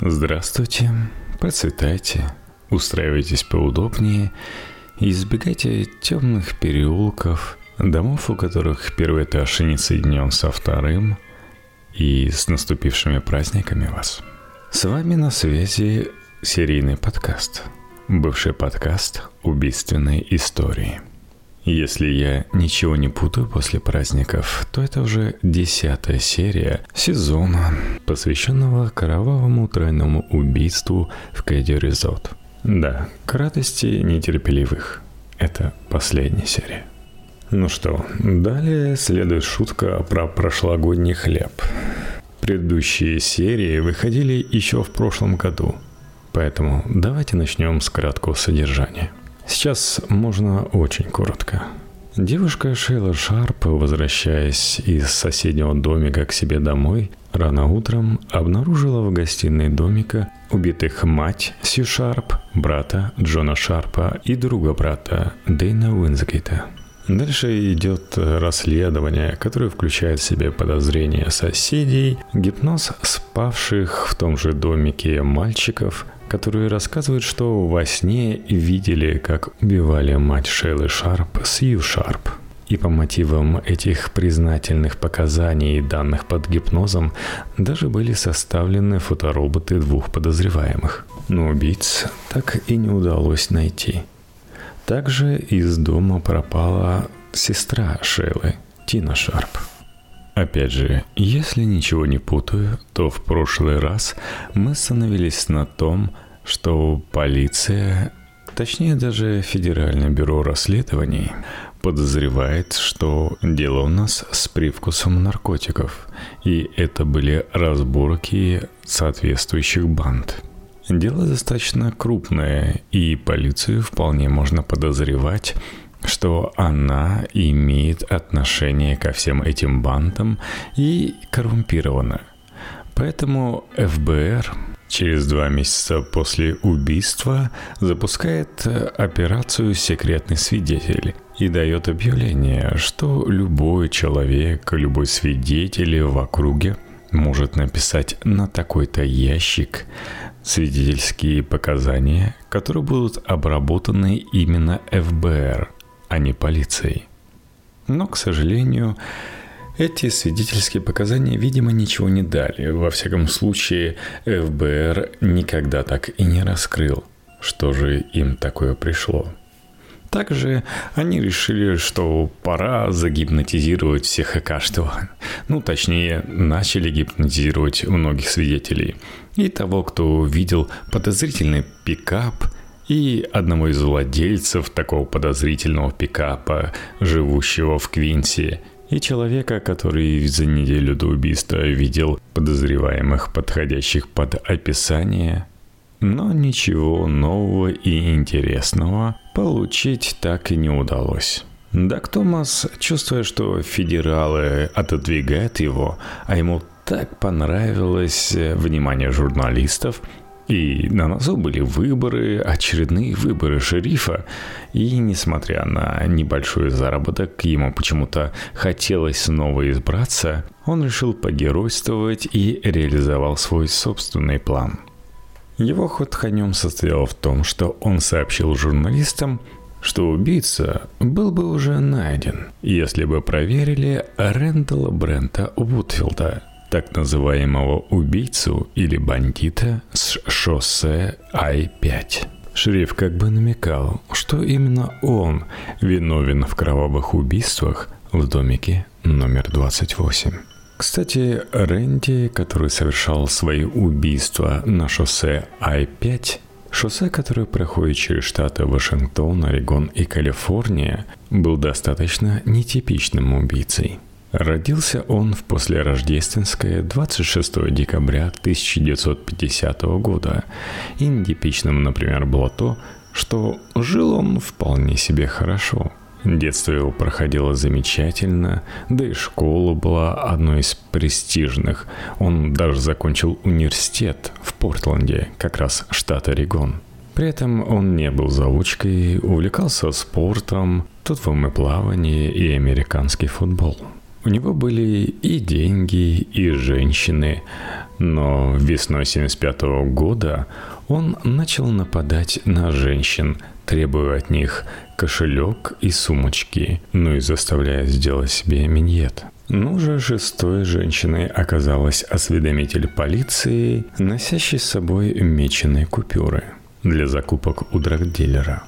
Здравствуйте, процветайте, устраивайтесь поудобнее и избегайте темных переулков, домов, у которых первый этаж не соединен со вторым, и с наступившими праздниками вас. С вами на связи серийный подкаст, бывший подкаст убийственной истории – если я ничего не путаю после праздников, то это уже десятая серия сезона, посвященного кровавому тройному убийству в Кэдди Резот. Да, к радости нетерпеливых. Это последняя серия. Ну что, далее следует шутка про прошлогодний хлеб. Предыдущие серии выходили еще в прошлом году, поэтому давайте начнем с краткого содержания. Сейчас можно очень коротко. Девушка Шейла Шарп, возвращаясь из соседнего домика к себе домой, рано утром обнаружила в гостиной домика убитых мать Сью Шарп, брата Джона Шарпа и друга брата Дэйна Уинсгейта. Дальше идет расследование, которое включает в себе подозрения соседей, гипноз спавших в том же домике мальчиков, которые рассказывают, что во сне видели, как убивали мать Шейлы Шарп, Сью Шарп. И по мотивам этих признательных показаний данных под гипнозом даже были составлены фотороботы двух подозреваемых. Но убийц так и не удалось найти. Также из дома пропала сестра Шейлы, Тина Шарп. Опять же, если ничего не путаю, то в прошлый раз мы остановились на том, что полиция, точнее даже Федеральное бюро расследований, подозревает, что дело у нас с привкусом наркотиков, и это были разборки соответствующих банд. Дело достаточно крупное, и полицию вполне можно подозревать что она имеет отношение ко всем этим бандам и коррумпирована. Поэтому ФБР через два месяца после убийства запускает операцию «Секретный свидетель» и дает объявление, что любой человек, любой свидетель в округе может написать на такой-то ящик свидетельские показания, которые будут обработаны именно ФБР – а не полицией. Но, к сожалению, эти свидетельские показания, видимо, ничего не дали. Во всяком случае, ФБР никогда так и не раскрыл, что же им такое пришло. Также они решили, что пора загипнотизировать всех и каждого. Ну, точнее, начали гипнотизировать многих свидетелей. И того, кто видел подозрительный пикап – и одного из владельцев такого подозрительного пикапа, живущего в Квинси, и человека, который за неделю до убийства видел подозреваемых, подходящих под описание, но ничего нового и интересного получить так и не удалось. Дак Томас, чувствуя, что федералы отодвигают его, а ему так понравилось внимание журналистов, и на носу были выборы, очередные выборы шерифа. И несмотря на небольшой заработок, ему почему-то хотелось снова избраться, он решил погеройствовать и реализовал свой собственный план. Его ход конем состоял в том, что он сообщил журналистам, что убийца был бы уже найден, если бы проверили Рэндала Брента Вудфилда, так называемого убийцу или бандита с шоссе Ай-5. Шериф как бы намекал, что именно он виновен в кровавых убийствах в домике номер 28. Кстати, Рэнди, который совершал свои убийства на шоссе Ай-5, шоссе, которое проходит через штаты Вашингтон, Орегон и Калифорния, был достаточно нетипичным убийцей – Родился он в послерождественское 26 декабря 1950 года. И например, было то, что жил он вполне себе хорошо. Детство его проходило замечательно, да и школа была одной из престижных. Он даже закончил университет в Портленде, как раз штат Орегон. При этом он не был заучкой, увлекался спортом, тут и плавание и американский футбол – у него были и деньги, и женщины, Но весной 75 года он начал нападать на женщин, требуя от них кошелек и сумочки, ну и заставляя сделать себе миньет. Ну же шестой женщиной оказалась осведомитель полиции, носящий с собой меченые купюры для закупок у драгдилера.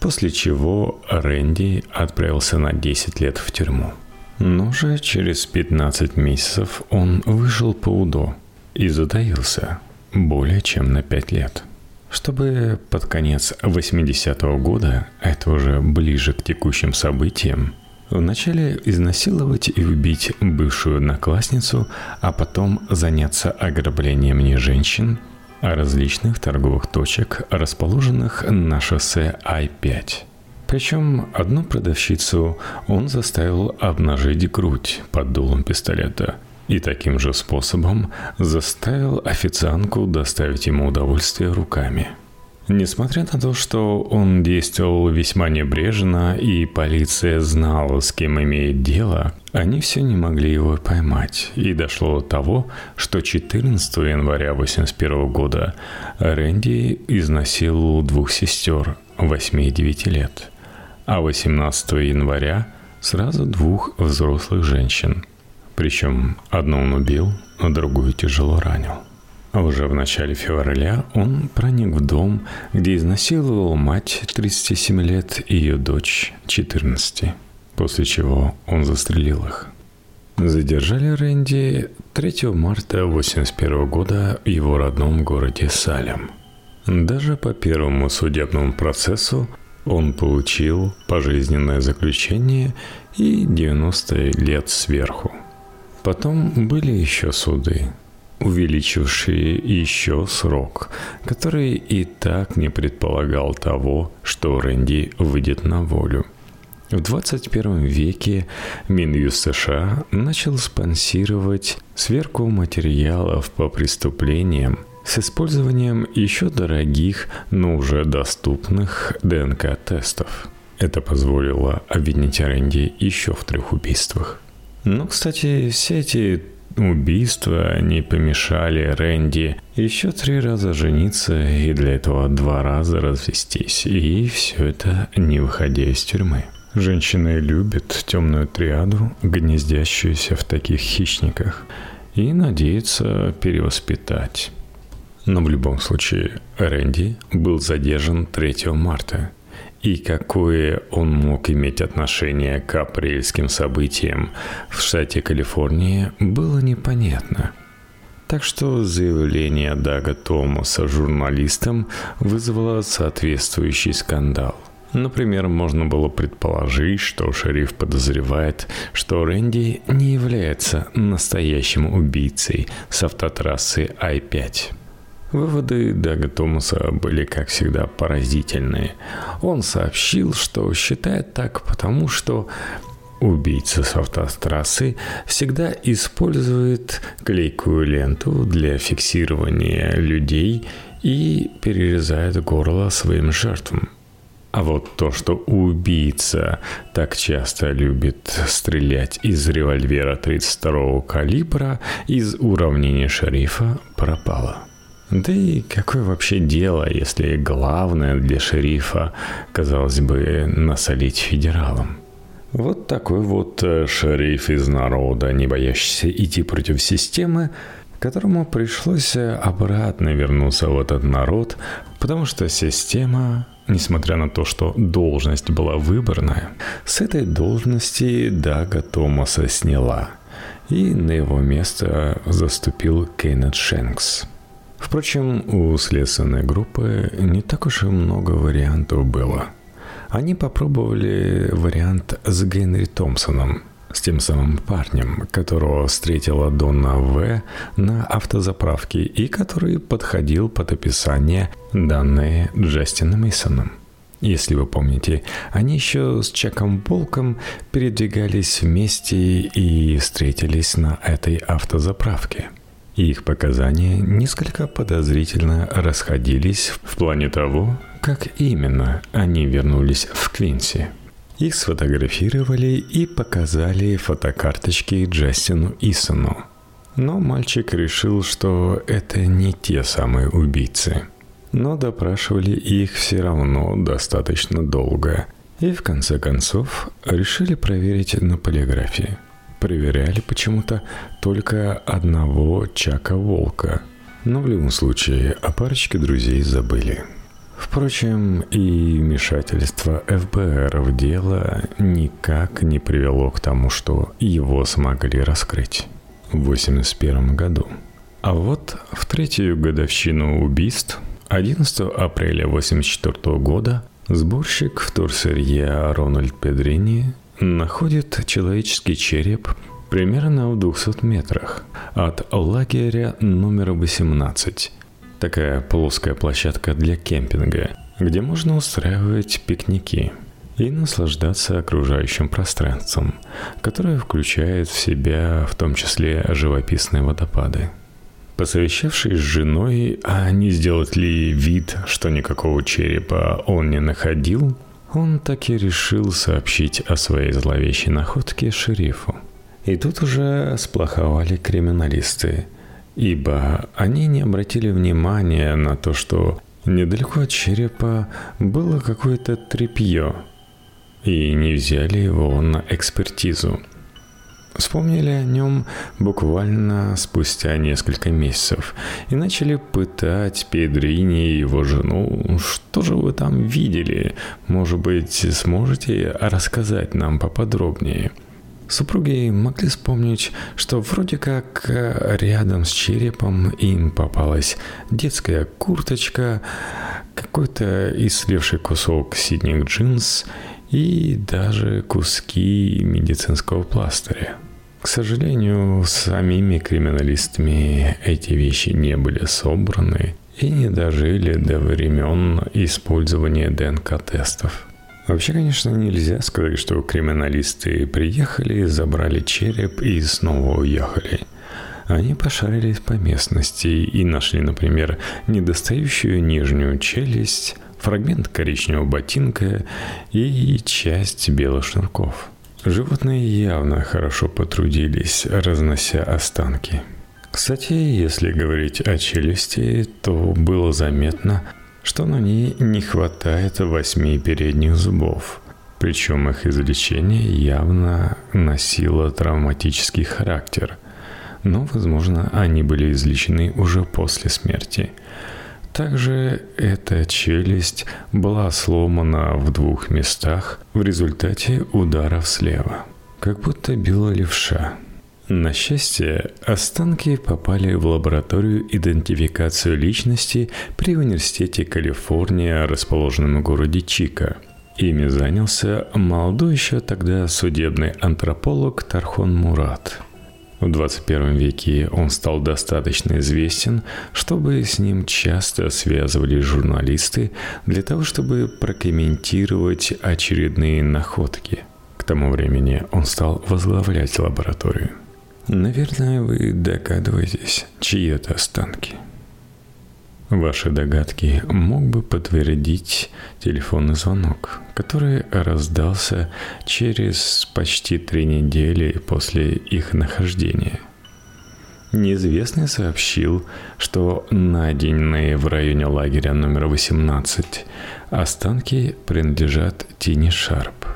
После чего Рэнди отправился на 10 лет в тюрьму. Но же через 15 месяцев он вышел по УДО и затаился более чем на 5 лет. Чтобы под конец 80-го года, это уже ближе к текущим событиям, Вначале изнасиловать и убить бывшую одноклассницу, а потом заняться ограблением не женщин, а различных торговых точек, расположенных на шоссе I-5. Причем одну продавщицу он заставил обнажить грудь под дулом пистолета и таким же способом заставил официантку доставить ему удовольствие руками – Несмотря на то, что он действовал весьма небрежно и полиция знала, с кем имеет дело, они все не могли его поймать. И дошло до того, что 14 января 1981 года Рэнди изнасиловал двух сестер 8 и 9 лет, а 18 января сразу двух взрослых женщин. Причем одну он убил, а другую тяжело ранил. А уже в начале февраля он проник в дом, где изнасиловал мать 37 лет и ее дочь 14, после чего он застрелил их. Задержали Рэнди 3 марта 1981 года в его родном городе Салем. Даже по первому судебному процессу он получил пожизненное заключение и 90 лет сверху. Потом были еще суды, увеличившие еще срок, который и так не предполагал того, что Рэнди выйдет на волю. В 21 веке Минюст США начал спонсировать сверку материалов по преступлениям с использованием еще дорогих, но уже доступных ДНК-тестов. Это позволило обвинить Рэнди еще в трех убийствах. Но, кстати, все эти Убийства не помешали Рэнди еще три раза жениться и для этого два раза развестись. И все это не выходя из тюрьмы. Женщины любят темную триаду, гнездящуюся в таких хищниках, и надеются перевоспитать. Но в любом случае, Рэнди был задержан 3 марта – и какое он мог иметь отношение к апрельским событиям в штате Калифорния, было непонятно. Так что заявление Дага Томаса журналистам вызвало соответствующий скандал. Например, можно было предположить, что шериф подозревает, что Рэнди не является настоящим убийцей с автотрассы I-5. Выводы Дага Томаса были, как всегда, поразительные. Он сообщил, что считает так, потому что убийца с автотрассы всегда использует клейкую ленту для фиксирования людей и перерезает горло своим жертвам. А вот то, что убийца так часто любит стрелять из револьвера 32 калибра из уравнения шерифа, пропало. Да и какое вообще дело, если главное для шерифа, казалось бы, насолить федералам? Вот такой вот э, шериф из народа, не боящийся идти против системы, которому пришлось э, обратно вернуться в этот народ, потому что система, несмотря на то, что должность была выборная, с этой должности Дага Томаса сняла, и на его место заступил Кеннет Шенкс – Впрочем, у следственной группы не так уж и много вариантов было. Они попробовали вариант с Генри Томпсоном, с тем самым парнем, которого встретила Донна В. на автозаправке и который подходил под описание, данное Джастином Мейсоном. Если вы помните, они еще с Чаком Болком передвигались вместе и встретились на этой автозаправке – их показания несколько подозрительно расходились в плане того, как именно они вернулись в Квинси. Их сфотографировали и показали фотокарточки Джастину Исону. Но мальчик решил, что это не те самые убийцы. Но допрашивали их все равно достаточно долго. И в конце концов решили проверить на полиграфии. Проверяли почему-то только одного Чака Волка. Но в любом случае о парочке друзей забыли. Впрочем, и вмешательство ФБР в дело никак не привело к тому, что его смогли раскрыть в 1981 году. А вот в третью годовщину убийств, 11 апреля 1984 года, сборщик вторсырья Рональд Педрини находит человеческий череп примерно в 200 метрах от лагеря номер 18. Такая плоская площадка для кемпинга, где можно устраивать пикники – и наслаждаться окружающим пространством, которое включает в себя в том числе живописные водопады. Посовещавшись с женой, а не сделать ли вид, что никакого черепа он не находил, он так и решил сообщить о своей зловещей находке шерифу. И тут уже сплоховали криминалисты, ибо они не обратили внимания на то, что недалеко от черепа было какое-то тряпье – и не взяли его на экспертизу. Вспомнили о нем буквально спустя несколько месяцев и начали пытать Педрини и его жену. Что же вы там видели? Может быть, сможете рассказать нам поподробнее? Супруги могли вспомнить, что вроде как рядом с черепом им попалась детская курточка, какой-то ислевший кусок сидних джинс – и даже куски медицинского пластыря. К сожалению, самими криминалистами эти вещи не были собраны и не дожили до времен использования ДНК-тестов. Вообще, конечно, нельзя сказать, что криминалисты приехали, забрали череп и снова уехали. Они пошарились по местности и нашли, например, недостающую нижнюю челюсть, фрагмент коричневого ботинка и часть белых шнурков. Животные явно хорошо потрудились, разнося останки. Кстати, если говорить о челюсти, то было заметно, что на ней не хватает восьми передних зубов. Причем их извлечение явно носило травматический характер. Но, возможно, они были извлечены уже после смерти – также эта челюсть была сломана в двух местах в результате ударов слева, как будто била левша. На счастье, останки попали в лабораторию идентификации личности при Университете Калифорния, расположенном в городе Чика. Ими занялся молодой еще тогда судебный антрополог Тархон Мурат – в 21 веке он стал достаточно известен, чтобы с ним часто связывались журналисты для того, чтобы прокомментировать очередные находки. К тому времени он стал возглавлять лабораторию. Наверное, вы догадываетесь, чьи это останки – Ваши догадки мог бы подтвердить телефонный звонок, который раздался через почти три недели после их нахождения. Неизвестный сообщил, что найденные в районе лагеря номер 18 останки принадлежат Тине Шарп.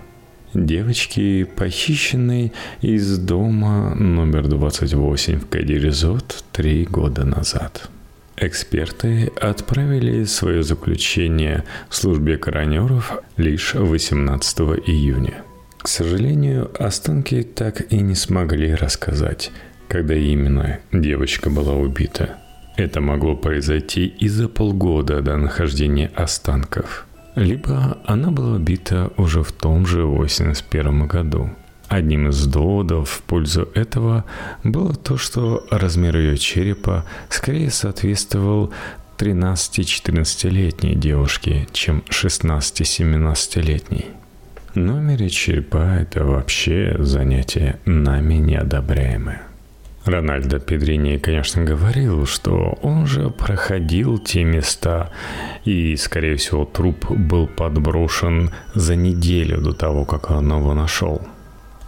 Девочки, похищенной из дома номер 28 в Кадиризот три года назад. Эксперты отправили свое заключение службе коронеров лишь 18 июня. К сожалению, останки так и не смогли рассказать, когда именно девочка была убита. Это могло произойти и за полгода до нахождения останков. Либо она была убита уже в том же 81 году – Одним из доводов в пользу этого было то, что размер ее черепа скорее соответствовал 13-14-летней девушке, чем 16-17-летней. Но черепа – это вообще занятие нами неодобряемое. Рональдо Педрини, конечно, говорил, что он же проходил те места, и, скорее всего, труп был подброшен за неделю до того, как он его нашел –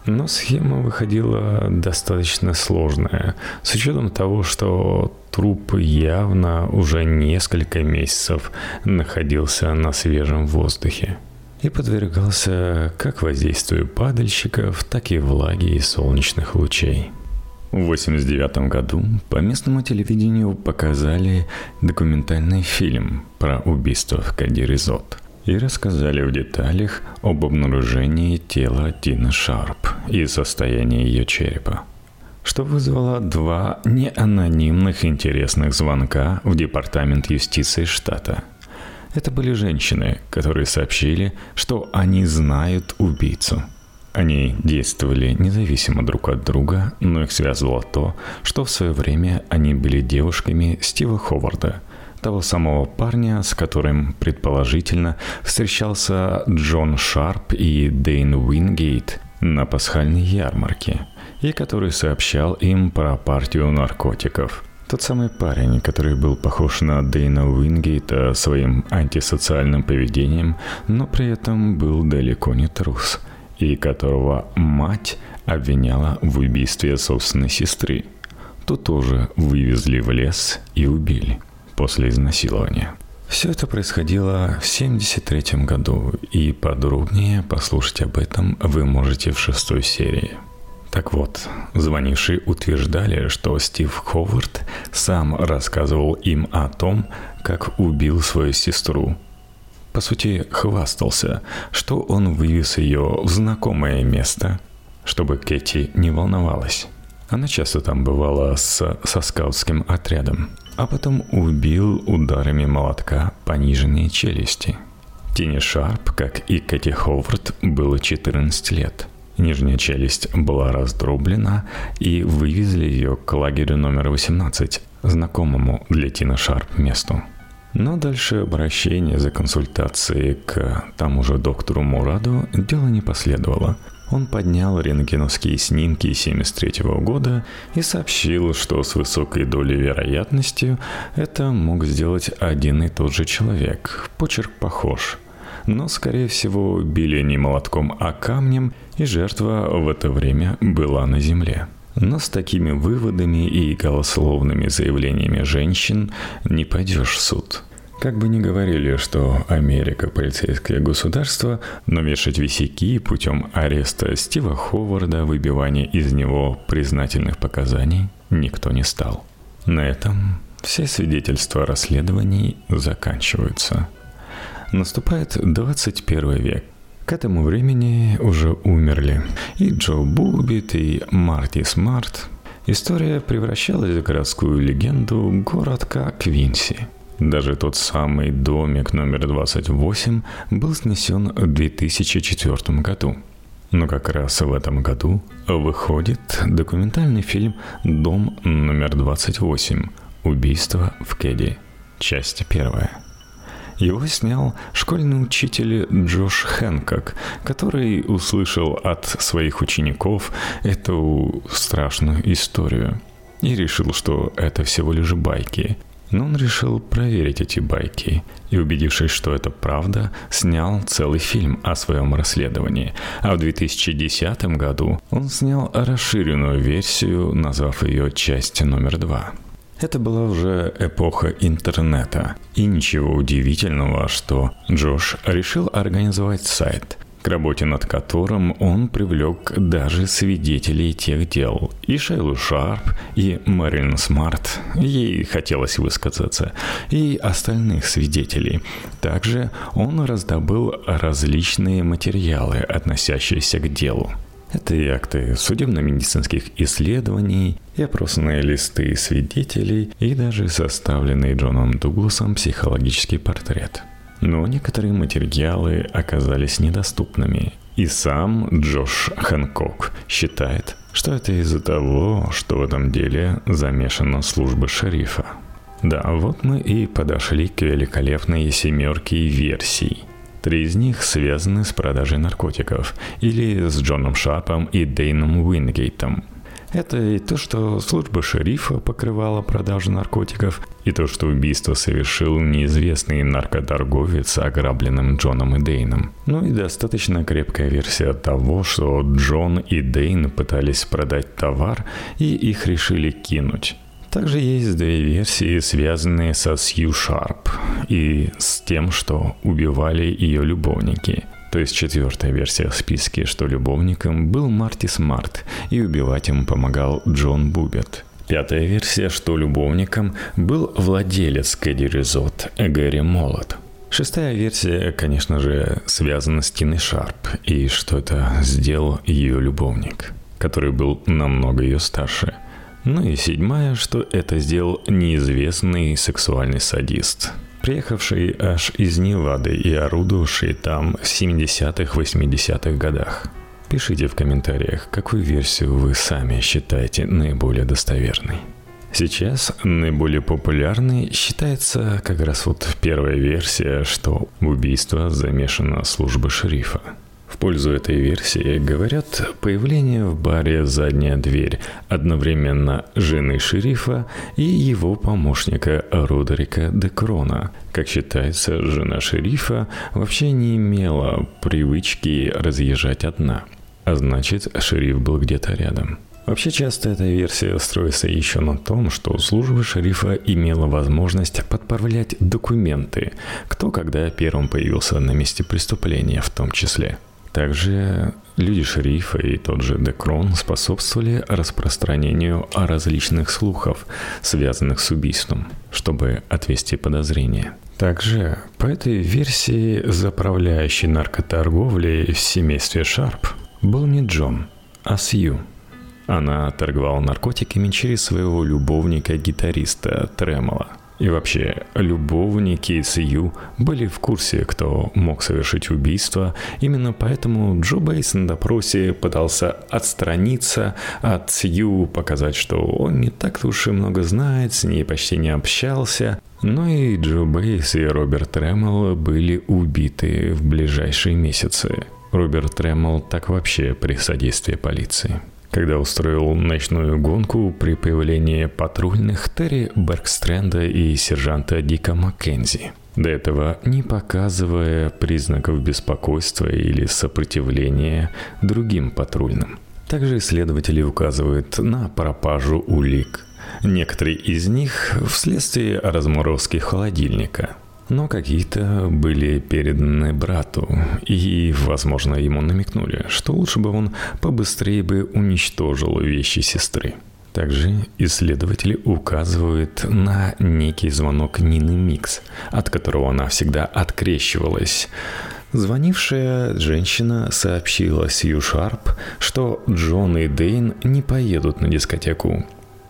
Но схема выходила достаточно сложная, с учетом того, что труп явно уже несколько месяцев находился на свежем воздухе и подвергался как воздействию падальщиков, так и влаги и солнечных лучей. В 1989 году по местному телевидению показали документальный фильм про убийство в Кадиризот и рассказали в деталях об обнаружении тела Тины Шарп и состоянии ее черепа что вызвало два неанонимных интересных звонка в Департамент юстиции штата. Это были женщины, которые сообщили, что они знают убийцу – они действовали независимо друг от друга, но их связывало то, что в свое время они были девушками Стива Ховарда, того самого парня, с которым, предположительно, встречался Джон Шарп и Дейн Уингейт на пасхальной ярмарке, и который сообщал им про партию наркотиков. Тот самый парень, который был похож на Дейна Уингейта своим антисоциальным поведением, но при этом был далеко не трус – и которого мать обвиняла в убийстве собственной сестры. То тоже вывезли в лес и убили после изнасилования. Все это происходило в 1973 году, и подробнее послушать об этом вы можете в шестой серии. Так вот, звонившие утверждали, что Стив Ховард сам рассказывал им о том, как убил свою сестру, по сути, хвастался, что он вывез ее в знакомое место, чтобы Кэти не волновалась. Она часто там бывала с, со скаутским отрядом, а потом убил ударами молотка пониженные челюсти. Тине Шарп, как и Кэти Ховард, было 14 лет. Нижняя челюсть была раздроблена и вывезли ее к лагерю номер 18, знакомому для Тины Шарп месту. Но дальше обращение за консультацией к тому же доктору Мураду дело не последовало. Он поднял рентгеновские снимки 1973 года и сообщил, что с высокой долей вероятности это мог сделать один и тот же человек. Почерк похож. Но, скорее всего, били не молотком, а камнем, и жертва в это время была на земле. Но с такими выводами и голословными заявлениями женщин не пойдешь в суд. Как бы ни говорили, что Америка – полицейское государство, но вешать висяки путем ареста Стива Ховарда, выбивания из него признательных показаний никто не стал. На этом все свидетельства расследований заканчиваются. Наступает 21 век. К этому времени уже умерли и Джо Бубит, и Марти Смарт. История превращалась в городскую легенду городка Квинси. Даже тот самый домик номер 28 был снесен в 2004 году. Но как раз в этом году выходит документальный фильм «Дом номер 28. Убийство в Кеди». Часть первая – его снял школьный учитель Джош Хэнкок, который услышал от своих учеников эту страшную историю и решил, что это всего лишь байки. Но он решил проверить эти байки и, убедившись, что это правда, снял целый фильм о своем расследовании. А в 2010 году он снял расширенную версию, назвав ее «Часть номер два». Это была уже эпоха интернета. И ничего удивительного, что Джош решил организовать сайт, к работе над которым он привлек даже свидетелей тех дел. И Шейлу Шарп, и Мэрилин Смарт, ей хотелось высказаться, и остальных свидетелей. Также он раздобыл различные материалы, относящиеся к делу. Это и акты судебно-медицинских исследований, и опросные листы свидетелей, и даже составленный Джоном Дугласом психологический портрет. Но некоторые материалы оказались недоступными, и сам Джош Хэнкок считает, что это из-за того, что в этом деле замешана служба шерифа. Да, вот мы и подошли к великолепной семерке версий – Три из них связаны с продажей наркотиков или с Джоном Шарпом и Дейном Уингейтом. Это и то, что служба шерифа покрывала продажу наркотиков, и то, что убийство совершил неизвестный наркоторговец ограбленным Джоном и Дейном. Ну и достаточно крепкая версия того, что Джон и Дейн пытались продать товар, и их решили кинуть. Также есть две версии, связанные со Сью Шарп и с тем, что убивали ее любовники – то есть четвертая версия в списке, что любовником был Марти Смарт, и убивать ему помогал Джон Бубет. Пятая версия, что любовником был владелец Кедди Резорт Гэри Молот. Шестая версия, конечно же, связана с Тиной Шарп, и что это сделал ее любовник, который был намного ее старше. Ну и седьмая, что это сделал неизвестный сексуальный садист – приехавший аж из Невады и орудовавший там в 70-х, 80-х годах. Пишите в комментариях, какую версию вы сами считаете наиболее достоверной. Сейчас наиболее популярной считается как раз вот первая версия, что в убийство замешана служба шерифа – в пользу этой версии говорят появление в баре «Задняя дверь» одновременно жены шерифа и его помощника Родерика Декрона. Как считается, жена шерифа вообще не имела привычки разъезжать одна. А значит, шериф был где-то рядом. Вообще часто эта версия строится еще на том, что служба шерифа имела возможность подправлять документы, кто когда первым появился на месте преступления в том числе – также люди шерифа и тот же Декрон способствовали распространению различных слухов, связанных с убийством, чтобы отвести подозрения. Также по этой версии заправляющий наркоторговлей в семействе Шарп был не Джон, а Сью. Она торговала наркотиками через своего любовника-гитариста Тремола – и вообще, любовники Сью были в курсе, кто мог совершить убийство. Именно поэтому Джо Бейс на допросе пытался отстраниться от Сью, показать, что он не так уж и много знает, с ней почти не общался. Но и Джо Бейс и Роберт Рэммел были убиты в ближайшие месяцы. Роберт Рэммел так вообще при содействии полиции когда устроил ночную гонку при появлении патрульных Терри Беркстренда и сержанта Дика Маккензи. До этого не показывая признаков беспокойства или сопротивления другим патрульным. Также исследователи указывают на пропажу улик. Некоторые из них вследствие разморозки холодильника – но какие-то были переданы брату, и, возможно, ему намекнули, что лучше бы он побыстрее бы уничтожил вещи сестры. Также исследователи указывают на некий звонок Нины Микс, от которого она всегда открещивалась. Звонившая женщина сообщила Сью Шарп, что Джон и Дейн не поедут на дискотеку.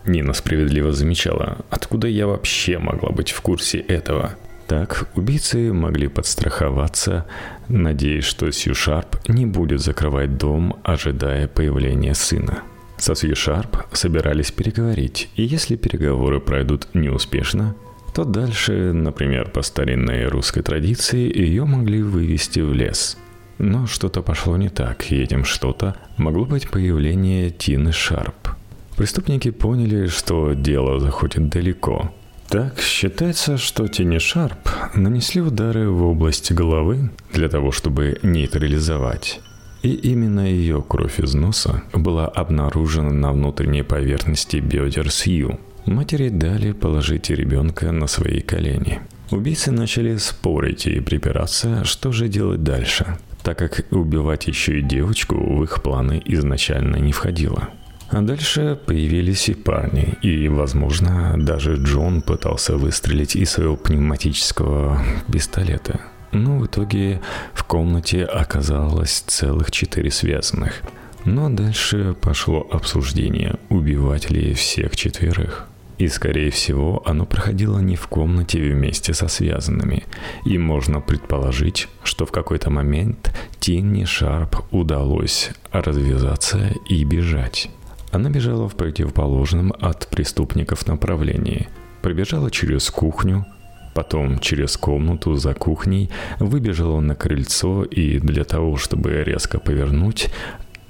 Нина справедливо замечала, откуда я вообще могла быть в курсе этого – так, убийцы могли подстраховаться, надеясь, что Сью Шарп не будет закрывать дом, ожидая появления сына. Со Сью Шарп собирались переговорить, и если переговоры пройдут неуспешно, то дальше, например, по старинной русской традиции, ее могли вывести в лес. Но что-то пошло не так, и этим что-то могло быть появление Тины Шарп. Преступники поняли, что дело заходит далеко – так, считается, что Тени Шарп нанесли удары в область головы для того, чтобы нейтрализовать. И именно ее кровь из носа была обнаружена на внутренней поверхности бедер Сью. Матери дали положить ребенка на свои колени. Убийцы начали спорить и припираться, что же делать дальше, так как убивать еще и девочку в их планы изначально не входило. А дальше появились и парни, и, возможно, даже Джон пытался выстрелить из своего пневматического пистолета. Но в итоге в комнате оказалось целых четыре связанных. Но дальше пошло обсуждение, убивать ли всех четверых. И, скорее всего, оно проходило не в комнате вместе со связанными. И можно предположить, что в какой-то момент Тинни Шарп удалось развязаться и бежать. Она бежала в противоположном от преступников направлении. Пробежала через кухню, потом через комнату за кухней, выбежала на крыльцо и для того, чтобы резко повернуть,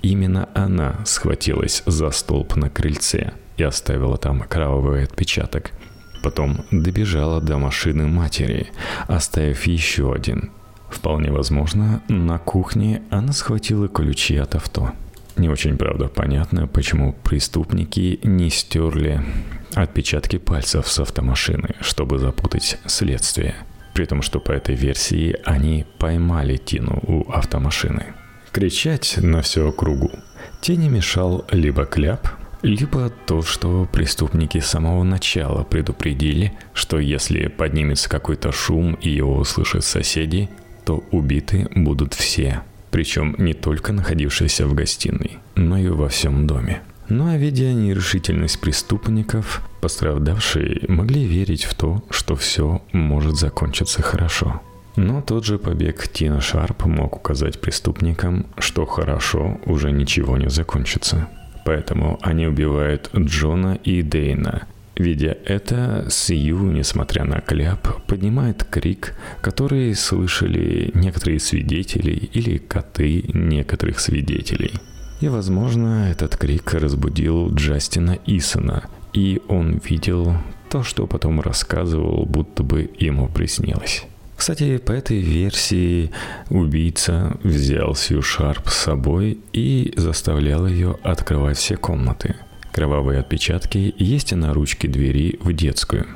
именно она схватилась за столб на крыльце и оставила там кровавый отпечаток. Потом добежала до машины матери, оставив еще один. Вполне возможно, на кухне она схватила ключи от авто. Не очень, правда, понятно, почему преступники не стерли отпечатки пальцев с автомашины, чтобы запутать следствие. При том, что по этой версии они поймали Тину у автомашины. Кричать на всю округу Тине мешал либо кляп, либо то, что преступники с самого начала предупредили, что если поднимется какой-то шум и его услышат соседи, то убиты будут все. Причем не только находившиеся в гостиной, но и во всем доме. Ну а видя нерешительность преступников, пострадавшие могли верить в то, что все может закончиться хорошо. Но тот же побег Тина Шарп мог указать преступникам, что хорошо уже ничего не закончится. Поэтому они убивают Джона и Дейна. Видя это, Сью, несмотря на кляп, поднимает крик, который слышали некоторые свидетели или коты некоторых свидетелей – и, возможно, этот крик разбудил Джастина Исона, и он видел то, что потом рассказывал, будто бы ему приснилось. Кстати, по этой версии убийца взял Сью Шарп с собой и заставлял ее открывать все комнаты. Кровавые отпечатки есть и на ручке двери в детскую.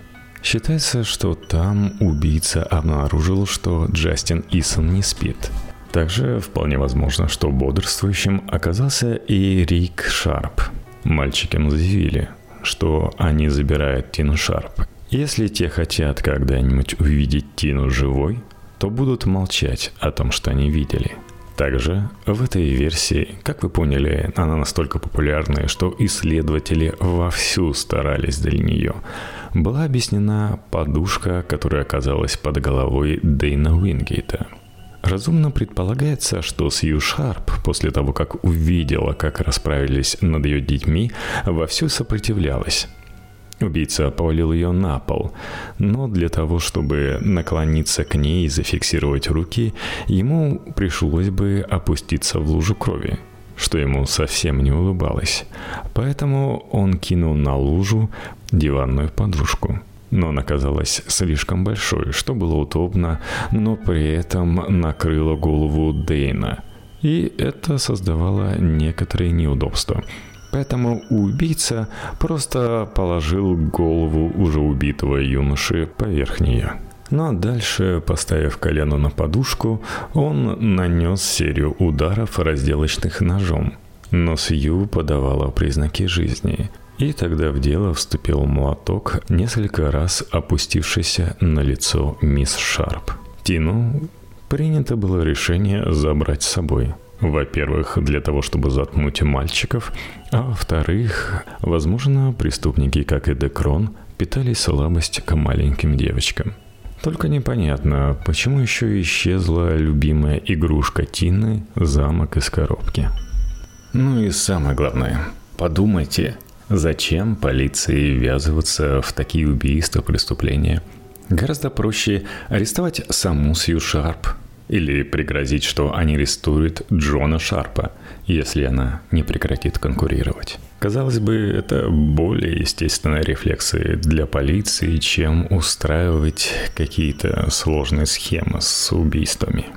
Считается, что там убийца обнаружил, что Джастин Исон не спит – также вполне возможно, что бодрствующим оказался и Рик Шарп. Мальчикам заявили, что они забирают Тину Шарп. Если те хотят когда-нибудь увидеть Тину живой, то будут молчать о том, что они видели. Также в этой версии, как вы поняли, она настолько популярная, что исследователи вовсю старались для нее. Была объяснена подушка, которая оказалась под головой Дейна Уингейта – Разумно предполагается, что Сью Шарп, после того, как увидела, как расправились над ее детьми, вовсю сопротивлялась. Убийца повалил ее на пол, но для того, чтобы наклониться к ней и зафиксировать руки, ему пришлось бы опуститься в лужу крови, что ему совсем не улыбалось. Поэтому он кинул на лужу диванную подружку – но она казалась слишком большой, что было удобно, но при этом накрыло голову Дейна. И это создавало некоторые неудобства. Поэтому убийца просто положил голову уже убитого юноши поверх нее. Ну а дальше, поставив колено на подушку, он нанес серию ударов разделочных ножом. Но Сью подавала признаки жизни – и тогда в дело вступил молоток, несколько раз опустившийся на лицо мисс Шарп. Тину принято было решение забрать с собой. Во-первых, для того, чтобы заткнуть мальчиков, а во-вторых, возможно, преступники, как и Декрон, питали слабость к маленьким девочкам. Только непонятно, почему еще исчезла любимая игрушка Тины – замок из коробки. Ну и самое главное, подумайте, Зачем полиции ввязываться в такие убийства, преступления? Гораздо проще арестовать саму Сью Шарп или пригрозить, что они арестуют Джона Шарпа, если она не прекратит конкурировать. Казалось бы, это более естественные рефлексы для полиции, чем устраивать какие-то сложные схемы с убийствами.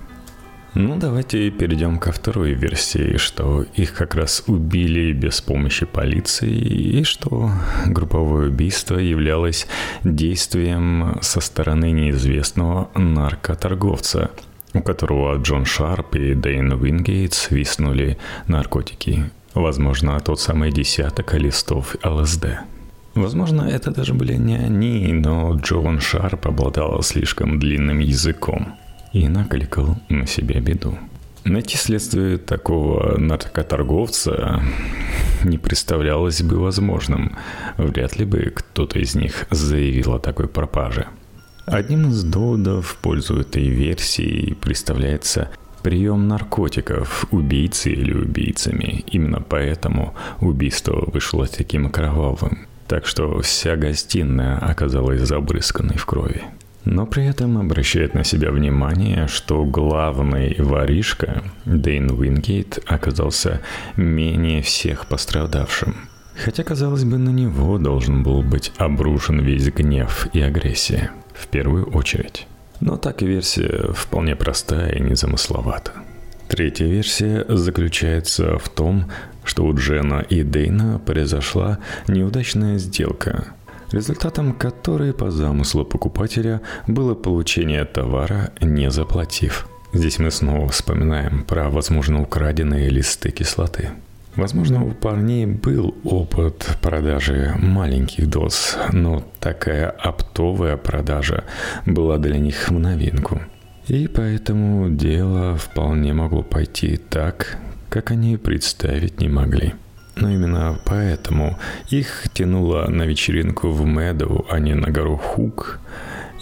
Ну, давайте перейдем ко второй версии, что их как раз убили без помощи полиции, и что групповое убийство являлось действием со стороны неизвестного наркоторговца, у которого Джон Шарп и Дэйн Уингейт свистнули наркотики. Возможно, тот самый десяток листов ЛСД. Возможно, это даже были не они, но Джон Шарп обладал слишком длинным языком – и накликал на себя беду. Найти следствие такого наркоторговца не представлялось бы возможным. Вряд ли бы кто-то из них заявил о такой пропаже. Одним из доводов в пользу этой версии представляется прием наркотиков убийцей или убийцами. Именно поэтому убийство вышло таким кровавым. Так что вся гостиная оказалась забрызганной в крови. но при этом обращает на себя внимание, что главный воришка Дейн Уингейт оказался менее всех пострадавшим. Хотя, казалось бы, на него должен был быть обрушен весь гнев и агрессия, в первую очередь. Но так версия вполне простая и незамысловата. Третья версия заключается в том, что у Джена и Дейна произошла неудачная сделка, результатом которой по замыслу покупателя было получение товара, не заплатив. Здесь мы снова вспоминаем про, возможно, украденные листы кислоты. Возможно, у парней был опыт продажи маленьких доз, но такая оптовая продажа была для них в новинку. И поэтому дело вполне могло пойти так, как они представить не могли. Но именно поэтому их тянуло на вечеринку в Мэдоу, а не на гору Хук.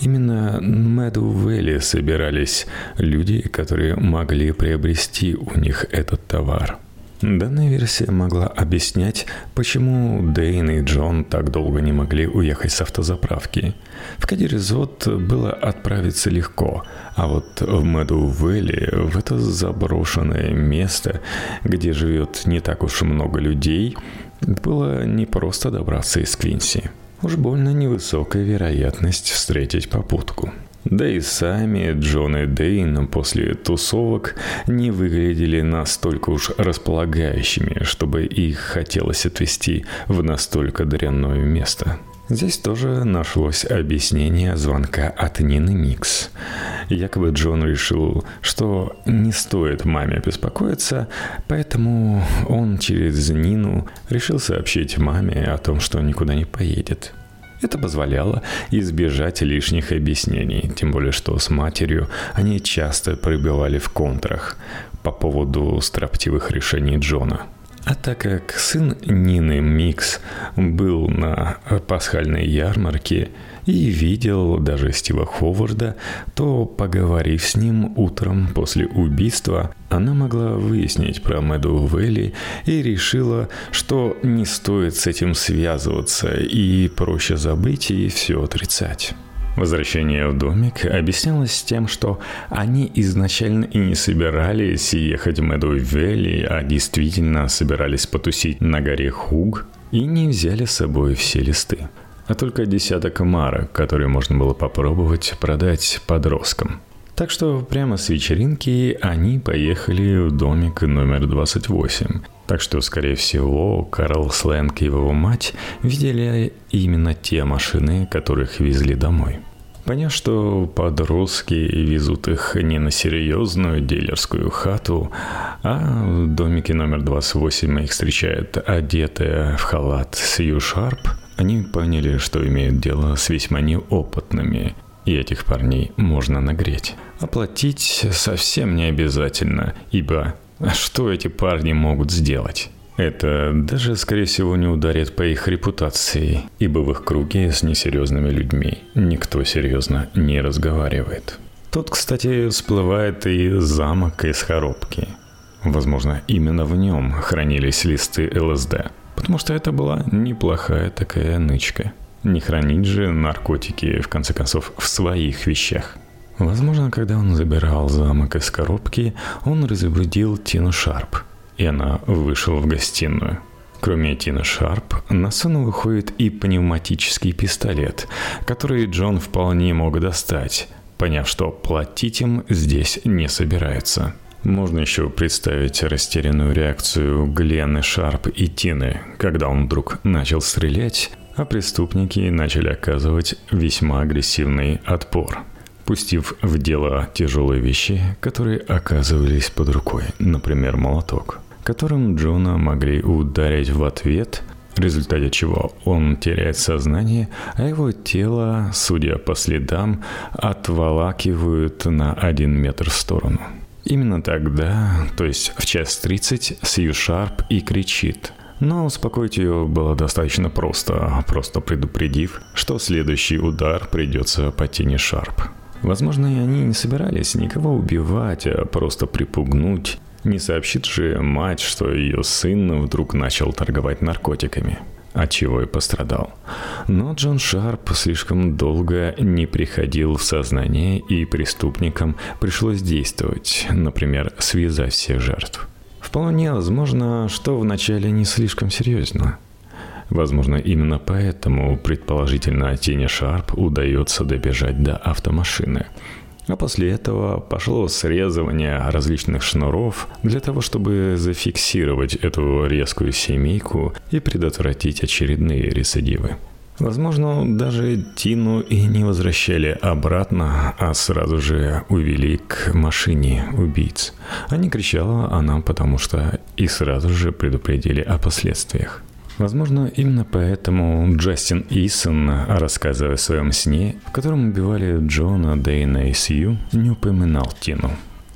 Именно в Мэдоу Вэлли собирались люди, которые могли приобрести у них этот товар – Данная версия могла объяснять, почему Дэйн и Джон так долго не могли уехать с автозаправки. В Кадиризот было отправиться легко, а вот в Мэдоу-Вэлли, в это заброшенное место, где живет не так уж много людей, было не просто добраться из Квинси. Уж больно невысокая вероятность встретить попутку. Да и сами Джон и Дейн после тусовок не выглядели настолько уж располагающими, чтобы их хотелось отвезти в настолько дрянное место. Здесь тоже нашлось объяснение звонка от Нины Никс. Якобы Джон решил, что не стоит маме беспокоиться, поэтому он через Нину решил сообщить маме о том, что никуда не поедет. Это позволяло избежать лишних объяснений, тем более что с матерью они часто пробивали в контрах по поводу строптивых решений Джона. А так как сын Нины Микс был на пасхальной ярмарке и видел даже Стива Ховарда, то, поговорив с ним утром после убийства, она могла выяснить про Мэду Вэлли и решила, что не стоит с этим связываться и проще забыть и все отрицать. Возвращение в домик объяснялось тем, что они изначально и не собирались ехать в Мэдуэй-Вэлли, а действительно собирались потусить на горе Хуг и не взяли с собой все листы а только десяток марок, которые можно было попробовать продать подросткам. Так что прямо с вечеринки они поехали в домик номер 28. Так что, скорее всего, Карл Сленг и его мать видели именно те машины, которых везли домой. Поняв, что подростки везут их не на серьезную дилерскую хату, а в домике номер 28 их встречает одетая в халат Сью Шарп, они поняли, что имеют дело с весьма неопытными, и этих парней можно нагреть. Оплатить совсем не обязательно, ибо что эти парни могут сделать? Это даже, скорее всего, не ударит по их репутации, ибо в их круге с несерьезными людьми никто серьезно не разговаривает. Тут, кстати, всплывает и замок из коробки. Возможно, именно в нем хранились листы ЛСД – Потому что это была неплохая такая нычка. Не хранить же наркотики, в конце концов, в своих вещах. Возможно, когда он забирал замок из коробки, он разбудил Тину Шарп, и она вышла в гостиную. Кроме Тины Шарп, на сцену выходит и пневматический пистолет, который Джон вполне мог достать, поняв, что платить им здесь не собирается. Можно еще представить растерянную реакцию Гленны Шарп и Тины, когда он вдруг начал стрелять, а преступники начали оказывать весьма агрессивный отпор, пустив в дело тяжелые вещи, которые оказывались под рукой, например, молоток, которым Джона могли ударить в ответ – в результате чего он теряет сознание, а его тело, судя по следам, отволакивают на один метр в сторону – Именно тогда, то есть в час 30, Сью Шарп и кричит. Но успокоить ее было достаточно просто, просто предупредив, что следующий удар придется по тени Шарп. Возможно, и они не собирались никого убивать, а просто припугнуть. Не сообщит же мать, что ее сын вдруг начал торговать наркотиками. От чего и пострадал. Но Джон Шарп слишком долго не приходил в сознание, и преступникам пришлось действовать, например, связать всех жертв. Вполне возможно, что вначале не слишком серьезно. Возможно, именно поэтому, предположительно, Тине Шарп удается добежать до автомашины – а после этого пошло срезывание различных шнуров для того, чтобы зафиксировать эту резкую семейку и предотвратить очередные рецидивы. Возможно, даже Тину и не возвращали обратно, а сразу же увели к машине убийц. А не кричала она, потому что и сразу же предупредили о последствиях. Возможно, именно поэтому Джастин Исон, рассказывая о своем сне, в котором убивали Джона, Дэйна и Сью, не упоминал Тину.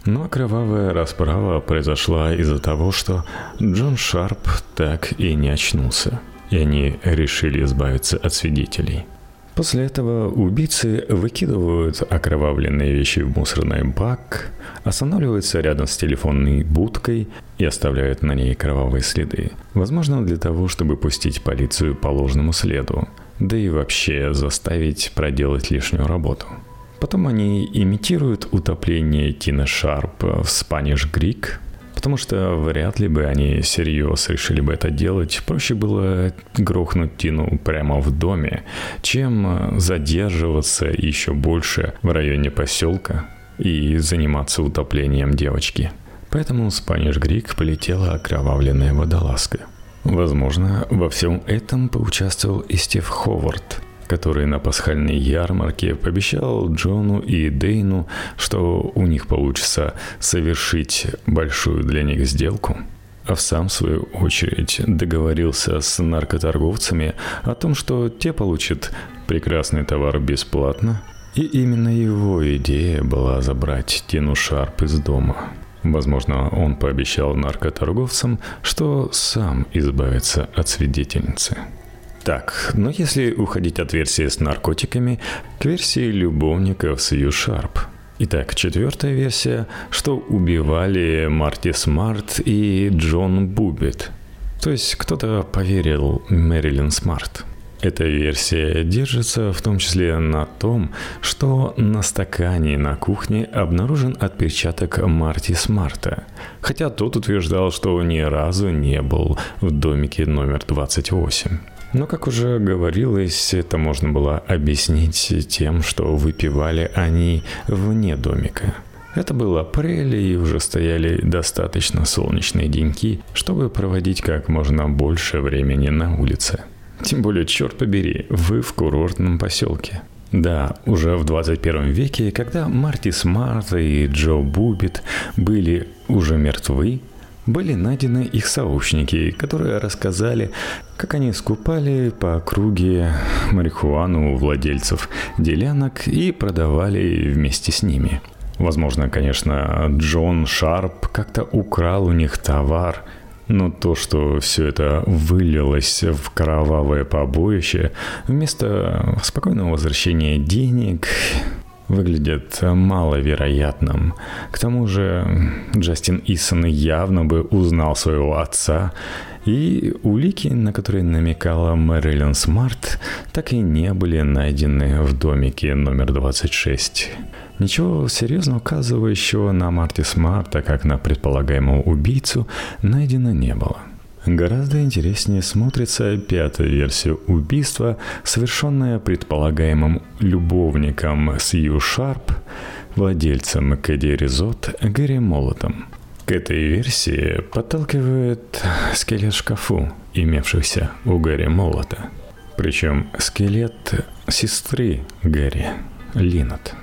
Но кровавая расправа произошла из-за того, что Джон Шарп так и не очнулся, и они решили избавиться от свидетелей – После этого убийцы выкидывают окровавленные вещи в мусорный бак, останавливаются рядом с телефонной будкой и оставляют на ней кровавые следы. Возможно, для того, чтобы пустить полицию по ложному следу, да и вообще заставить проделать лишнюю работу. Потом они имитируют утопление Тина Шарп в Spanish Greek – Потому что вряд ли бы они всерьез решили бы это делать. Проще было грохнуть Тину прямо в доме, чем задерживаться еще больше в районе поселка и заниматься утоплением девочки. Поэтому Спаниш Грик полетела окровавленная водолазка. Возможно, во всем этом поучаствовал и Стив Ховард – который на пасхальной ярмарке пообещал Джону и Дейну, что у них получится совершить большую для них сделку. А в сам, в свою очередь, договорился с наркоторговцами о том, что те получат прекрасный товар бесплатно, и именно его идея была забрать Тину Шарп из дома. Возможно, он пообещал наркоторговцам, что сам избавится от свидетельницы. Так, но если уходить от версии с наркотиками, к версии любовников Сью Шарп. Итак, четвертая версия, что убивали Марти Смарт и Джон Бубит. То есть кто-то поверил Мэрилин Смарт. Эта версия держится в том числе на том, что на стакане на кухне обнаружен отпечаток Марти Смарта, хотя тот утверждал, что ни разу не был в домике номер 28. Но, как уже говорилось, это можно было объяснить тем, что выпивали они вне домика. Это был апрель, и уже стояли достаточно солнечные деньки, чтобы проводить как можно больше времени на улице. Тем более, черт побери, вы в курортном поселке. Да, уже в 21 веке, когда Марти Смарт и Джо Бубит были уже мертвы, были найдены их сообщники, которые рассказали, как они скупали по округе марихуану у владельцев делянок и продавали вместе с ними. Возможно, конечно, Джон Шарп как-то украл у них товар, но то, что все это вылилось в кровавое побоище, вместо спокойного возвращения денег, выглядит маловероятным. К тому же Джастин Исон явно бы узнал своего отца, и улики, на которые намекала Мэрилин Смарт, так и не были найдены в домике номер 26. Ничего серьезно указывающего на Марти Смарта, как на предполагаемого убийцу, найдено не было. Гораздо интереснее смотрится пятая версия убийства, совершенная предполагаемым любовником Сью Шарп, владельцем Кэдди Ризот Гэри Молотом. К этой версии подталкивает скелет шкафу, имевшийся у Гэри Молота. Причем скелет сестры Гэри, Линнет.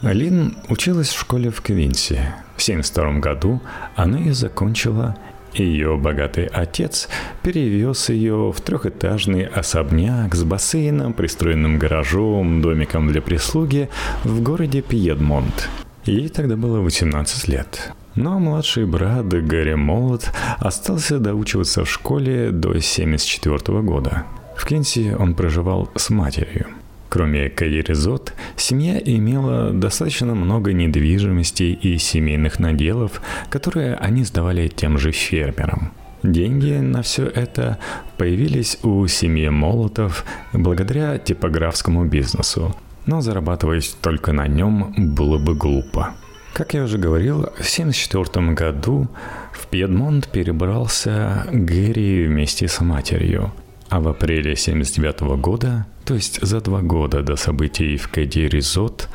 Лин училась в школе в Квинси. В 1972 году она ее закончила ее богатый отец перевез ее в трехэтажный особняк с бассейном, пристроенным гаражом, домиком для прислуги в городе Пьедмонт. Ей тогда было 18 лет. Но младший брат Гарри Молот остался доучиваться в школе до 1974 года. В Кенси он проживал с матерью – Кроме Каиризот, семья имела достаточно много недвижимости и семейных наделов, которые они сдавали тем же фермерам. Деньги на все это появились у семьи Молотов благодаря типографскому бизнесу, но зарабатывать только на нем было бы глупо. Как я уже говорил, в 1974 году в Пьедмонт перебрался Гэри вместе с матерью. А в апреле 1979 года, то есть за два года до событий в Кэдди Ризот,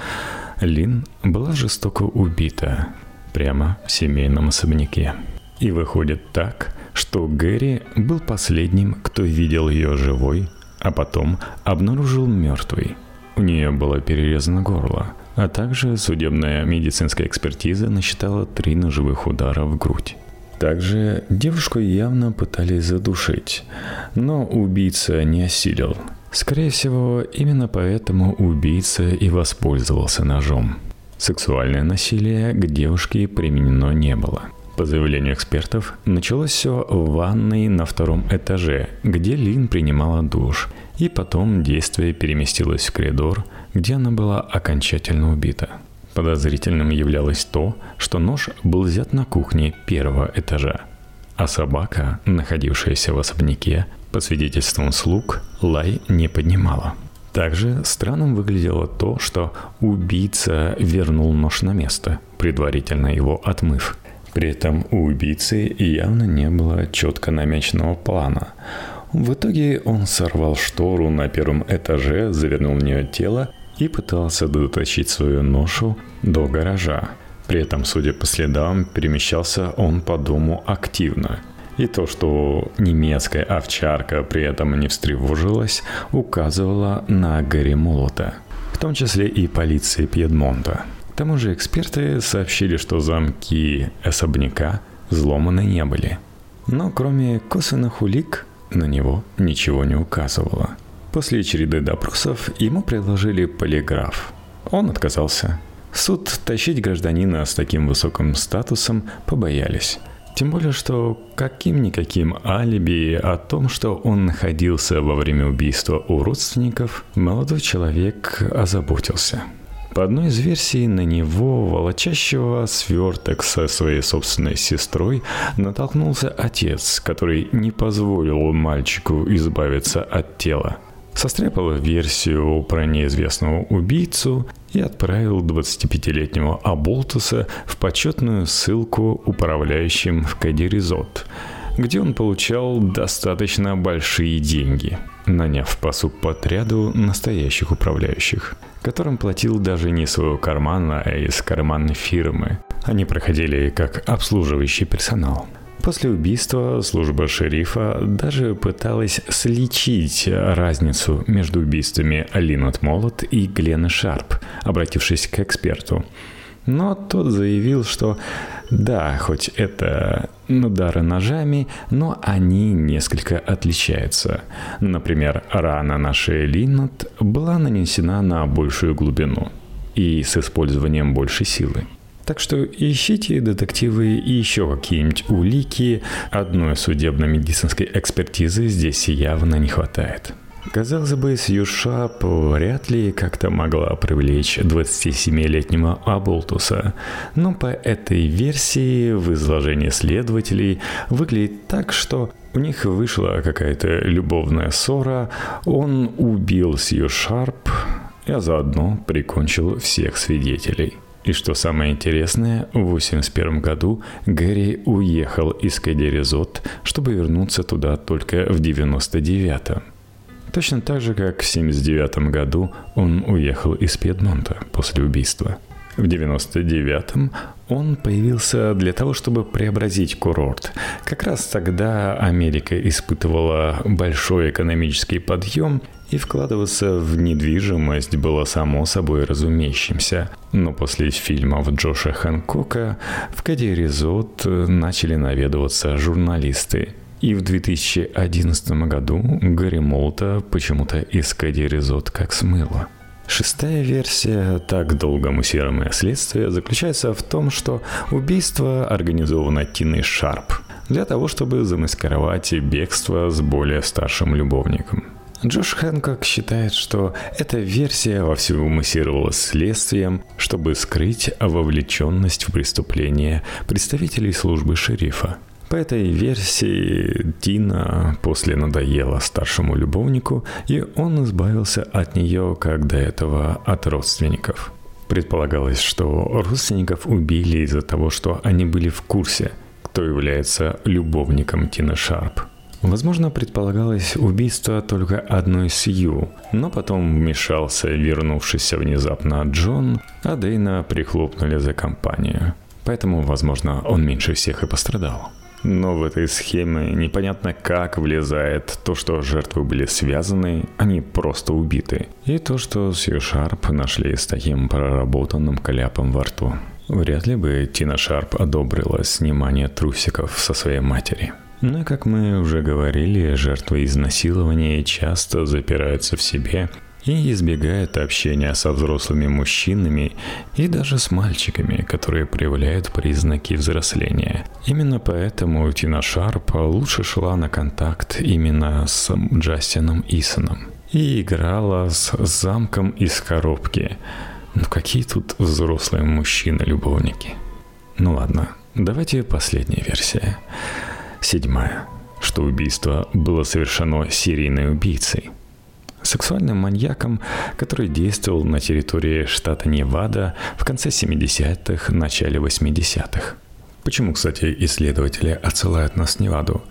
Лин была жестоко убита прямо в семейном особняке. И выходит так, что Гэри был последним, кто видел ее живой, а потом обнаружил мертвой. У нее было перерезано горло, а также судебная медицинская экспертиза насчитала три ножевых удара в грудь. Также девушку явно пытались задушить, но убийца не осилил. Скорее всего, именно поэтому убийца и воспользовался ножом. Сексуальное насилие к девушке применено не было. По заявлению экспертов, началось все в ванной на втором этаже, где Лин принимала душ, и потом действие переместилось в коридор, где она была окончательно убита. Подозрительным являлось то, что нож был взят на кухне первого этажа, а собака, находившаяся в особняке, по свидетельствам слуг, лай не поднимала. Также странным выглядело то, что убийца вернул нож на место, предварительно его отмыв. При этом у убийцы явно не было четко намеченного плана. В итоге он сорвал штору на первом этаже, завернул в нее тело и пытался дотащить свою ношу до гаража. При этом, судя по следам, перемещался он по дому активно. И то, что немецкая овчарка при этом не встревожилась, указывало на Гарри Молота, в том числе и полиции Пьедмонта – к тому же эксперты сообщили, что замки особняка взломаны не были. Но кроме косвенных улик на него ничего не указывало. После череды допросов ему предложили полиграф. Он отказался. суд тащить гражданина с таким высоким статусом побоялись. Тем более, что каким-никаким алиби о том, что он находился во время убийства у родственников, молодой человек озаботился – по одной из версий, на него, волочащего сверток со своей собственной сестрой, натолкнулся отец, который не позволил мальчику избавиться от тела. Состряпал версию про неизвестного убийцу и отправил 25-летнего Аболтуса в почетную ссылку управляющим в Кадиризот, где он получал достаточно большие деньги, наняв по субподряду настоящих управляющих – которым платил даже не своего кармана, а из карманной фирмы. Они проходили как обслуживающий персонал. После убийства служба шерифа даже пыталась сличить разницу между убийствами Линот Молот и Глена Шарп, обратившись к эксперту. Но тот заявил, что да, хоть это удары ножами, но они несколько отличаются. Например, рана на шее Линнет была нанесена на большую глубину и с использованием большей силы. Так что ищите, детективы, и еще какие-нибудь улики. Одной судебно-медицинской экспертизы здесь явно не хватает. Казалось бы, Сью Шап вряд ли как-то могла привлечь 27-летнего Аболтуса, но по этой версии в изложении следователей выглядит так, что у них вышла какая-то любовная ссора, он убил Сью Шарп, а заодно прикончил всех свидетелей. И что самое интересное, в 1981 году Гэри уехал из Кадеризот, чтобы вернуться туда только в 1999 Точно так же, как в 1979 году он уехал из Пьедмонта после убийства. В 99-м он появился для того, чтобы преобразить курорт. Как раз тогда Америка испытывала большой экономический подъем, и вкладываться в недвижимость было само собой разумеющимся. Но после фильмов Джоша Хэнкока в Кади Резот начали наведываться журналисты – и в 2011 году Гарри Молта почему-то из Кэдди Резот как смыло. Шестая версия, так долго муссируемое следствие, заключается в том, что убийство организовано Тиной Шарп для того, чтобы замаскировать бегство с более старшим любовником. Джош Хэнкок считает, что эта версия вовсю массировалась следствием, чтобы скрыть вовлеченность в преступление представителей службы шерифа – По этой версии Тина после надоела старшему любовнику, и он избавился от нее, как до этого, от родственников. Предполагалось, что родственников убили из-за того, что они были в курсе, кто является любовником Тины Шарп. Возможно, предполагалось убийство только одной Сью, но потом вмешался вернувшийся внезапно Джон, а Дейна прихлопнули за компанию. Поэтому, возможно, он меньше всех и пострадал. Но в этой схеме непонятно как влезает то, что жертвы были связаны, они просто убиты. И то, что Шарп нашли с таким проработанным кляпом во рту. Вряд ли бы Тина Шарп одобрила снимание трусиков со своей матери. Но, как мы уже говорили, жертвы изнасилования часто запираются в себе и избегает общения со взрослыми мужчинами и даже с мальчиками, которые проявляют признаки взросления. Именно поэтому Тина Шарп лучше шла на контакт именно с Джастином Исоном и играла с замком из коробки. Ну какие тут взрослые мужчины-любовники? Ну ладно, давайте последняя версия. Седьмая. Что убийство было совершено серийной убийцей – сексуальным маньяком, который действовал на территории штата Невада в конце 70-х, начале 80-х. Почему, кстати, исследователи отсылают нас в Неваду?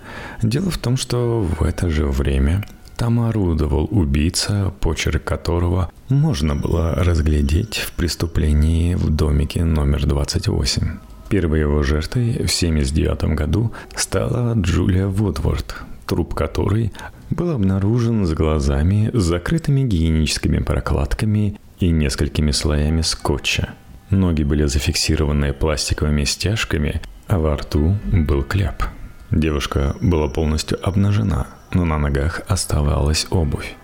Дело в том, что в это же время там орудовал убийца, почерк которого можно было разглядеть в преступлении в домике номер 28. Первой его жертвой в 1979 году стала Джулия Вудворд, труп которой был обнаружен с глазами, закрытыми гигиеническими прокладками и несколькими слоями скотча. Ноги были зафиксированы пластиковыми стяжками, а во рту был кляп. Девушка была полностью обнажена, но на ногах оставалась обувь.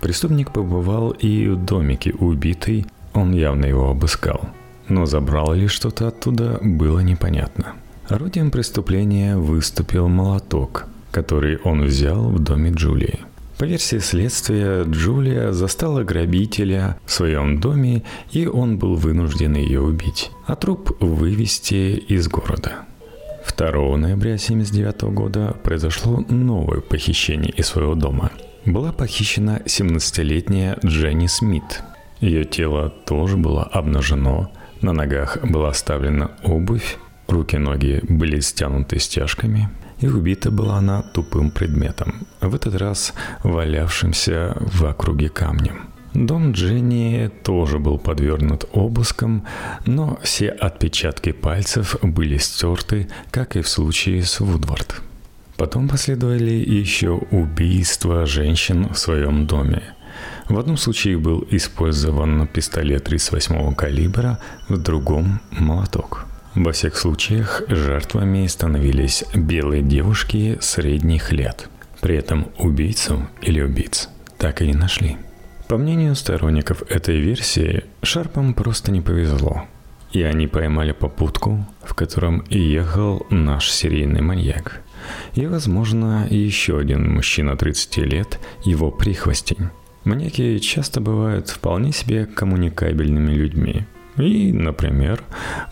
Преступник побывал и в домике убитой, он явно его обыскал. Но забрал ли что-то оттуда, было непонятно. Орудием преступления выступил молоток, который он взял в доме Джулии. По версии следствия, Джулия застала грабителя в своем доме, и он был вынужден ее убить, а труп вывести из города. 2 ноября 1979 года произошло новое похищение из своего дома. Была похищена 17-летняя Дженни Смит. Ее тело тоже было обнажено, на ногах была оставлена обувь, руки-ноги были стянуты стяжками, и убита была она тупым предметом, в этот раз валявшимся в округе камнем. Дом Дженни тоже был подвергнут обыскам, но все отпечатки пальцев были стерты, как и в случае с Вудвард. Потом последовали еще убийства женщин в своем доме. В одном случае был использован пистолет 38 калибра, в другом – молоток – во всех случаях жертвами становились белые девушки средних лет. При этом убийцу или убийц так и не нашли. По мнению сторонников этой версии, Шарпам просто не повезло. И они поймали попутку, в котором и ехал наш серийный маньяк. И, возможно, еще один мужчина 30 лет, его прихвостень. Маньяки часто бывают вполне себе коммуникабельными людьми – и, например,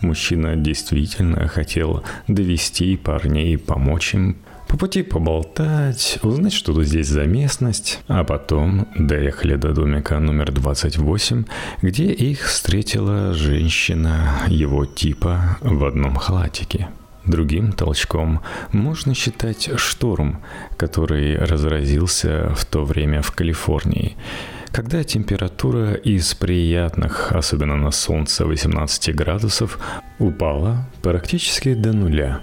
мужчина действительно хотел довести парней, помочь им по пути поболтать, узнать, что тут здесь за местность, а потом доехали до домика номер 28, где их встретила женщина его типа в одном халатике. Другим толчком можно считать шторм, который разразился в то время в Калифорнии – когда температура из приятных, особенно на солнце, 18 градусов, упала практически до нуля.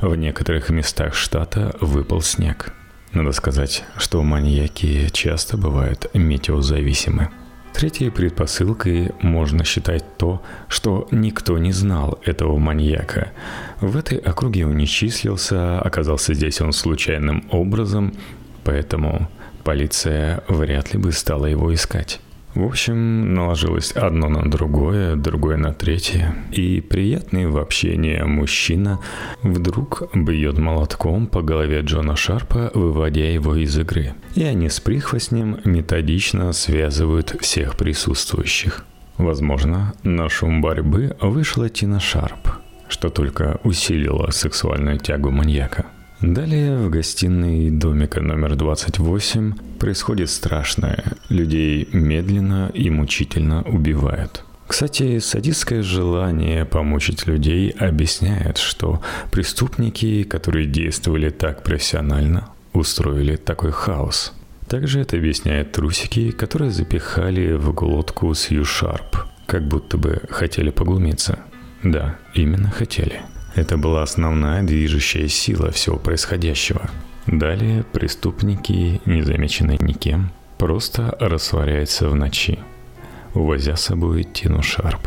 В некоторых местах штата выпал снег. Надо сказать, что маньяки часто бывают метеозависимы. Третьей предпосылкой можно считать то, что никто не знал этого маньяка. В этой округе он не числился, оказался здесь он случайным образом, поэтому полиция вряд ли бы стала его искать. В общем, наложилось одно на другое, другое на третье. И приятный в общении мужчина вдруг бьет молотком по голове Джона Шарпа, выводя его из игры. И они с прихвостнем методично связывают всех присутствующих. Возможно, на шум борьбы вышла Тина Шарп – что только усилило сексуальную тягу маньяка. Далее в гостиной домика номер 28 происходит страшное. Людей медленно и мучительно убивают. Кстати, садистское желание помучить людей объясняет, что преступники, которые действовали так профессионально, устроили такой хаос. Также это объясняет трусики, которые запихали в глотку Сью Шарп, как будто бы хотели поглумиться. Да, именно хотели. Это была основная движущая сила всего происходящего. Далее преступники, незамеченные никем, просто растворяются в ночи, увозя с собой Тину Шарп.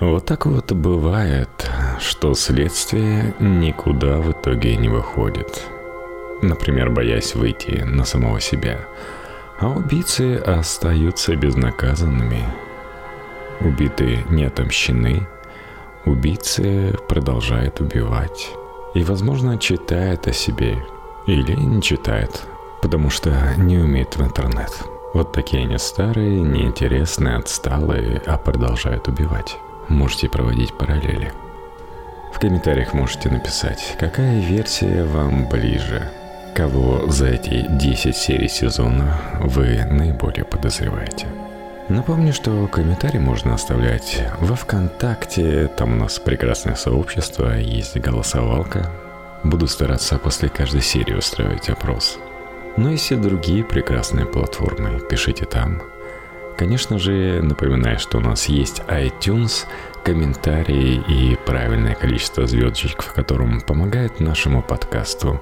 Вот так вот бывает, что следствие никуда в итоге не выходит. Например, боясь выйти на самого себя. А убийцы остаются безнаказанными. Убитые не отомщены – Убийцы продолжает убивать. И, возможно, читает о себе. Или не читает, потому что не умеет в интернет. Вот такие они старые, неинтересные, отсталые, а продолжают убивать. Можете проводить параллели. В комментариях можете написать, какая версия вам ближе. Кого за эти 10 серий сезона вы наиболее подозреваете. Напомню, что комментарии можно оставлять во ВКонтакте, там у нас прекрасное сообщество, есть голосовалка. Буду стараться после каждой серии устраивать опрос. Ну и все другие прекрасные платформы, пишите там. Конечно же, напоминаю, что у нас есть iTunes, комментарии и правильное количество звездочек, которое помогает нашему подкасту.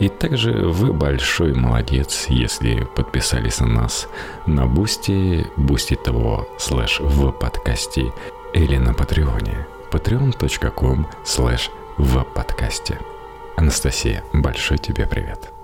И также вы большой молодец, если подписались на нас на Бусти, boosty.to слэш в подкасте или на Патреоне patreon.com слэш в подкасте. Анастасия, большой тебе привет.